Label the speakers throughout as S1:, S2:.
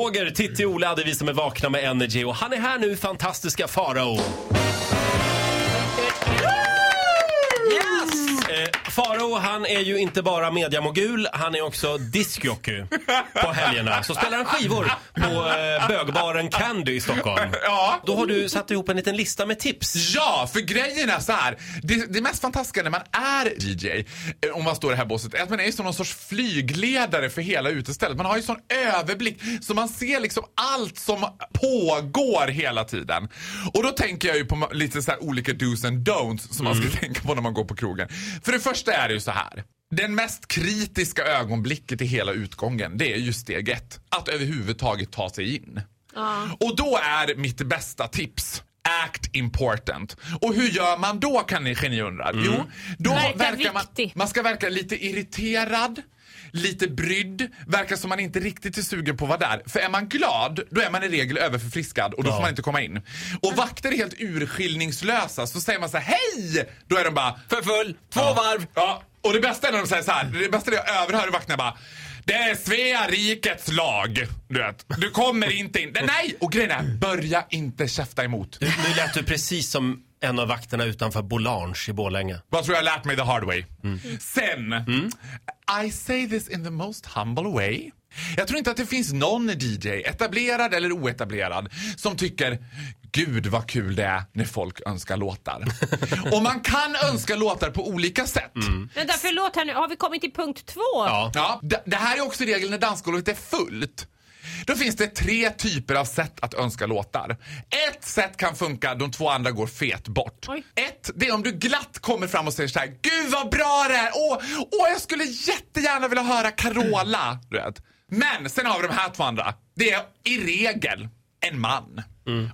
S1: Roger, Titti, Ola är vi som är vakna med Energy och han är här nu, fantastiska Farao. Farao, han är ju inte bara mediamogul, han är också diskjockey på helgerna. Så spelar han skivor på eh, bögbaren Candy i Stockholm.
S2: Ja.
S1: Då har du satt ihop en liten lista med tips.
S2: Ja, för grejen är så här. Det, det mest fantastiska när man är DJ, eh, om man står i det här båset, är att man är som någon sorts flygledare för hela utestället. Man har ju sån överblick så man ser liksom allt som pågår hela tiden. Och då tänker jag ju på lite så olika do's and don'ts som man ska tänka på när man går på krogen. För det första är det ju så här. Den mest kritiska ögonblicket i hela utgången, det är ju steg ett. Att överhuvudtaget ta sig in. Och då är mitt bästa tips Act important. Och hur gör man då kan ni, kan ni undra? Jo, då
S3: Verka
S2: verkar man, man ska verka lite irriterad, lite brydd, verkar som man inte riktigt är sugen på att vara där. För är man glad, då är man i regel överförfriskad och då får man inte komma in. Och vakter är helt urskillningslösa, så säger man så här, hej! Då är de bara,
S1: För full, två varv.
S2: Ja, och det bästa är när de säger så här. Det bästa är att jag överhör vakterna bara. Det är Svea rikets lag. Du vet. Du kommer inte in. Nej! Och grejen är, börja inte käfta emot.
S1: Nu, nu lät du precis som en av vakterna utanför Bolange i Borlänge.
S2: Vad tror jag lärt mig the hard way? Sen, I say this in the most humble way. Jag tror inte att det finns någon DJ, etablerad eller oetablerad, som tycker Gud vad kul det är när folk önskar låtar. Och man kan önska låtar på olika sätt.
S3: Vänta, förlåt här nu. Har vi kommit till punkt två?
S1: Ja.
S2: Ja, det, det här är också regeln när dansgolvet är fullt. Då finns det tre typer av sätt att önska låtar. Ett sätt kan funka, de två andra går fet bort.
S3: Oj.
S2: Ett, det är om du glatt kommer fram och säger så här: Gud vad bra det är! Åh, åh jag skulle jättegärna vilja höra Carola. Du vet. Men sen har vi de här två andra. Det är i regel en man.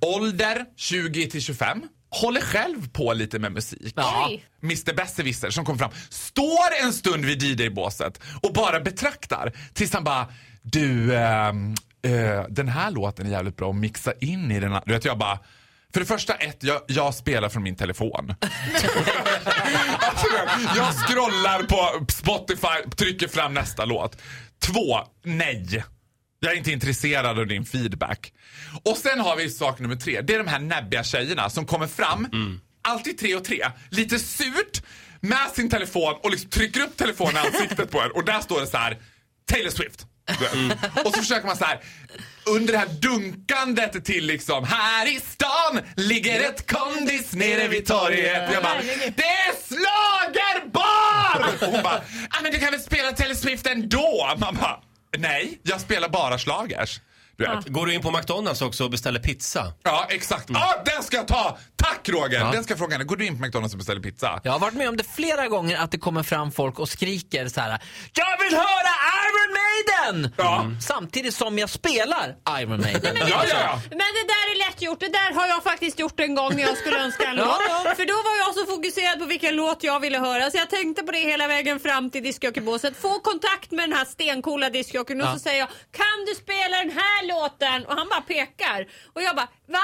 S2: Ålder 20 till 25. Håller själv på lite med musik.
S3: Oj.
S2: Mr Besserwisser som kommer fram, står en stund vid DJ-båset och bara betraktar tills han bara, du, ehm, eh, den här låten är jävligt bra att mixa in i den här. Du vet, jag bara, för det första, ett, jag, jag spelar från min telefon. alltså, jag scrollar på Spotify, trycker fram nästa låt. Två, nej. Jag är inte intresserad av din feedback. Och sen har vi sak nummer tre. Det är de här näbbiga tjejerna som kommer fram, alltid tre och tre, lite surt med sin telefon och liksom trycker upp telefonen i ansiktet på er och där står det så här Taylor Swift. Och så försöker man så här under det här dunkandet till liksom här i stan ligger ett kondis nere vid torget. Jag bara, det är slagerbar! Och hon bara, men du kan väl spela Taylor Swift ändå? Bara, nej, jag spelar bara slagers. Du vet.
S1: Går du in på McDonalds också och beställer pizza?
S2: Ja, exakt. Ja, den ska jag ta! Tack Roger! Den ska fråga henne. Går du in på McDonalds och beställer pizza?
S4: Jag har varit med om det flera gånger att det kommer fram folk och skriker så här. Jag vill höra Iron Maiden!
S2: Ja.
S4: Mm. Samtidigt som jag spelar Iron Maiden.
S3: Men,
S2: Ja, ja, ja.
S3: men det där är lätt gjort. Det där har jag faktiskt gjort en gång när jag skulle önska en låt. För då var jag så fokuserad på vilken låt jag ville höra så jag tänkte på det hela vägen fram till discjockeybåset. Få kontakt med den här stencoola discjockeyn och så säger jag Kan du spela den här låten? Och han bara pekar. Och jag bara Va?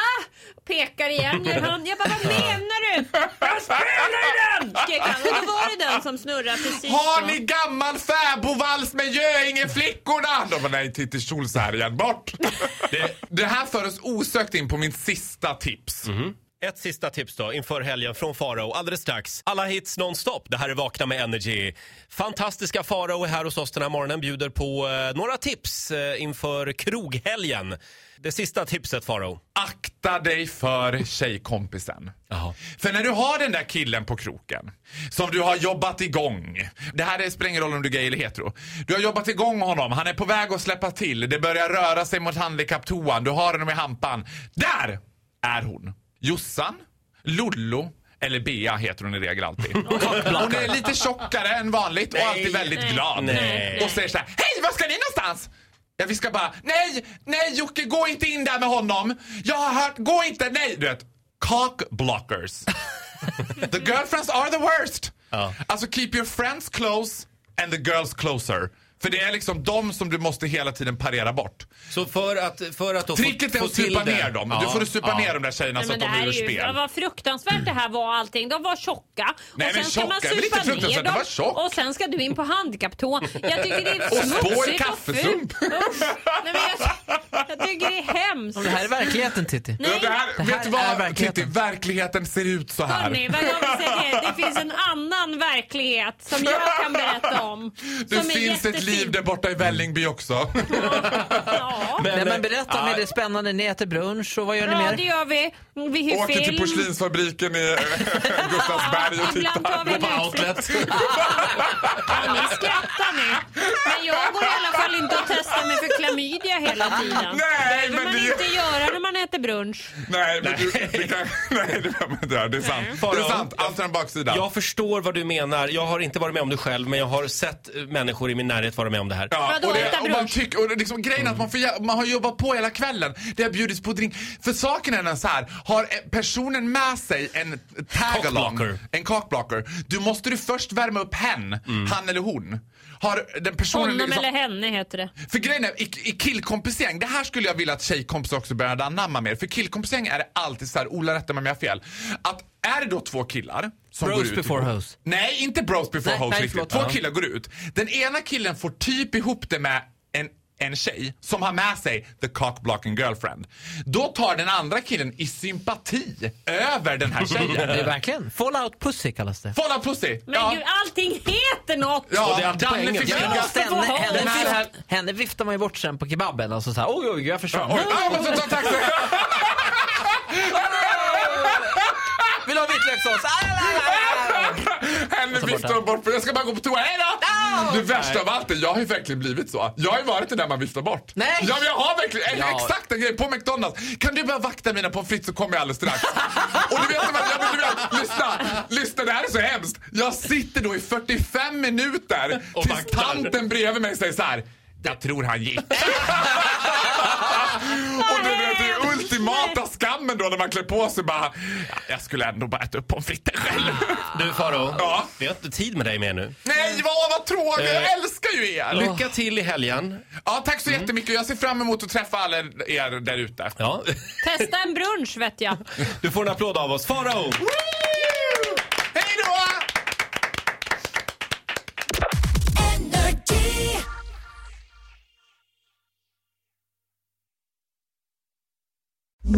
S3: Pekar igen gör han. Jag bara vad menar du? Jag spelar ju den! Skrek han. Och då var det den som snurrade precis
S2: Har ni gammal fäbodvals med Göinge-flickorna? De bara, nej, Titti Schultz här igen. Bort! det, det här för oss osökt in på min sista tips.
S1: Ett sista tips då inför helgen från Farao alldeles strax. Alla hits nonstop. Det här är Vakna med Energy. Fantastiska Farao är här hos oss den här morgonen. Bjuder på eh, några tips eh, inför kroghelgen. Det sista tipset Farao.
S2: Akta dig för tjejkompisen.
S1: Jaha.
S2: För när du har den där killen på kroken som du har jobbat igång. Det här är- spelar ingen roll om du är gay eller hetero. Du har jobbat igång honom, han är på väg att släppa till. Det börjar röra sig mot handikapptoan, du har honom i hampan. Där är hon! Jossan, Lollo eller Bea heter hon i regel alltid. Hon är lite tjockare än vanligt och alltid väldigt glad.
S1: Nej.
S2: Och säger så här: Hej, var ska ni någonstans? Ja, vi ska bara, nej, nej Jocke, gå inte in där med honom. Jag har hört, gå inte, nej. Du vet, cock blockers. the girlfriends are the worst.
S1: Ja.
S2: Alltså keep your friends close and the girls closer. För det är liksom de som du måste hela tiden parera bort.
S1: Så för att, för att då få,
S2: Tricket är att supa
S1: det-
S2: ner dem.
S1: Ja,
S2: du får supa
S1: ja.
S2: ner de där tjejerna
S3: Nej,
S2: så att
S3: det
S2: de ur
S3: är ju,
S2: spel.
S3: vad fruktansvärt det här var allting. De var tjocka.
S2: Nej,
S3: och
S2: men
S3: sen ska man
S2: tjocka är väl
S3: supa ner
S2: de var
S3: dem.
S2: tjock.
S3: Och sen ska du in på handikapptoa. Jag tycker det är
S2: Och spår
S3: smutsigt och fult. Usch. Nej, men jag, tycker det är hemskt.
S4: Det här är verkligheten Titti.
S2: Ja, det här,
S4: Det här
S2: vet du
S4: är
S2: vad
S4: verkligheten.
S2: Titti, verkligheten ser ut så här.
S3: Hörni, vad jag vill säga är, det finns en annan verklighet som jag kan berätta om.
S2: Det
S3: som är
S2: finns ett
S3: jättefin.
S2: Liv där borta i Vällingby också.
S3: Ja.
S4: Nej, men
S1: eh,
S4: berätta
S1: ja,
S4: mer, det spännande. Ni äter brunch och vad gör ni
S3: Ja,
S4: mer?
S3: det gör vi. Vi hyr
S2: Åker till
S3: film.
S2: porslinsfabriken i Gustavsberg och
S3: Ibland tar
S2: tittar.
S3: vi en
S1: På outlet.
S3: Ja, ni skrattar nu. Men jag går i alla fall inte och testar mig för klamydia hela tiden.
S2: Nej,
S3: det
S2: men
S3: behöver man
S2: det-
S3: inte göra äter brunch.
S2: Nej, men du, det kan, nej, det behöver man inte göra. Det är sant. Det
S1: Farao,
S2: är sant. Allt har en baksida.
S1: Jag förstår vad du menar. Jag har inte varit med om det själv, men jag har sett eh, människor i min närhet vara med om det här.
S2: Ja,
S3: Vadå,
S2: och, det,
S3: äta
S2: och man
S3: brunch?
S2: tycker, och det liksom, grejen är att man, får, man har jobbat på hela kvällen. Det har bjudits på drink. För saken är den så här, har eh, personen med sig en tag-along, en cockblocker, du måste du först värma upp hen, han eller hon. Har den personen
S3: Honom
S2: liksom,
S3: eller henne heter det.
S2: För grejen är, i, i killkompisgäng, det här skulle jag vilja att tjejkompisar också började anamma mer. För killkompisgäng är det alltid så här, Ola rätta mig om jag har fel. Att är det då två killar som
S4: Bros
S2: går ut
S4: before
S2: ihop-
S4: hoes.
S2: Nej, inte bros before
S4: Nej,
S2: hoes
S4: nej,
S2: riktigt.
S4: förlåt.
S2: Två killar går ut. Den ena killen får typ ihop det med en en tjej som har med sig the cockblocking girlfriend. Då tar den andra killen i sympati över den här
S4: Det är
S2: tjejen.
S4: verkligen. Fallout pussy kallas det.
S2: Fallout pussy!
S3: Men gud, allting heter något!
S2: ja,
S1: Och det är alltid
S2: Danne fick
S1: Ja,
S4: henne, henne, henne viftar man ju bort sen på kebaben. Alltså så här, oj, oj, jag försvann.
S2: Oj, ah, jag måste ta taxi!
S4: Vill du ha vitlökssås? Ah,
S2: Henne viftar de bort för jag ska bara gå på toa. Hej då! Det värsta av allt är, jag har ju verkligen blivit så. Jag har ju varit det där man viftar bort.
S4: Nej!
S2: Ja, men jag har verkligen
S4: Ja.
S2: exakt en grej på McDonalds. Kan du bara vakta mina pommes frites så kommer jag alldeles strax. Och du vet, vad- ja, men du vet, lyssna, lyssna, det här är så hemskt. Jag sitter då i 45 minuter
S1: Och
S2: tills
S1: vaktar.
S2: tanten bredvid mig säger så här. Jag tror han gick. Och du vet, det är ultimata då när man klär på sig bara, "Ja, jag skulle ändå bara äta upp pommes fritesen själv.
S1: Du Faro,
S2: Ja.
S1: vi har inte tid med dig mer nu.
S2: Nej, vad, vad tråkigt! Jag
S1: Eh,
S2: älskar ju er!
S1: Lycka till i helgen.
S2: Ja, tack så jättemycket. Jag ser fram emot att träffa alla er där ute.
S1: Ja.
S3: Testa en brunch vet jag.
S1: Du får en applåd av oss. Faro!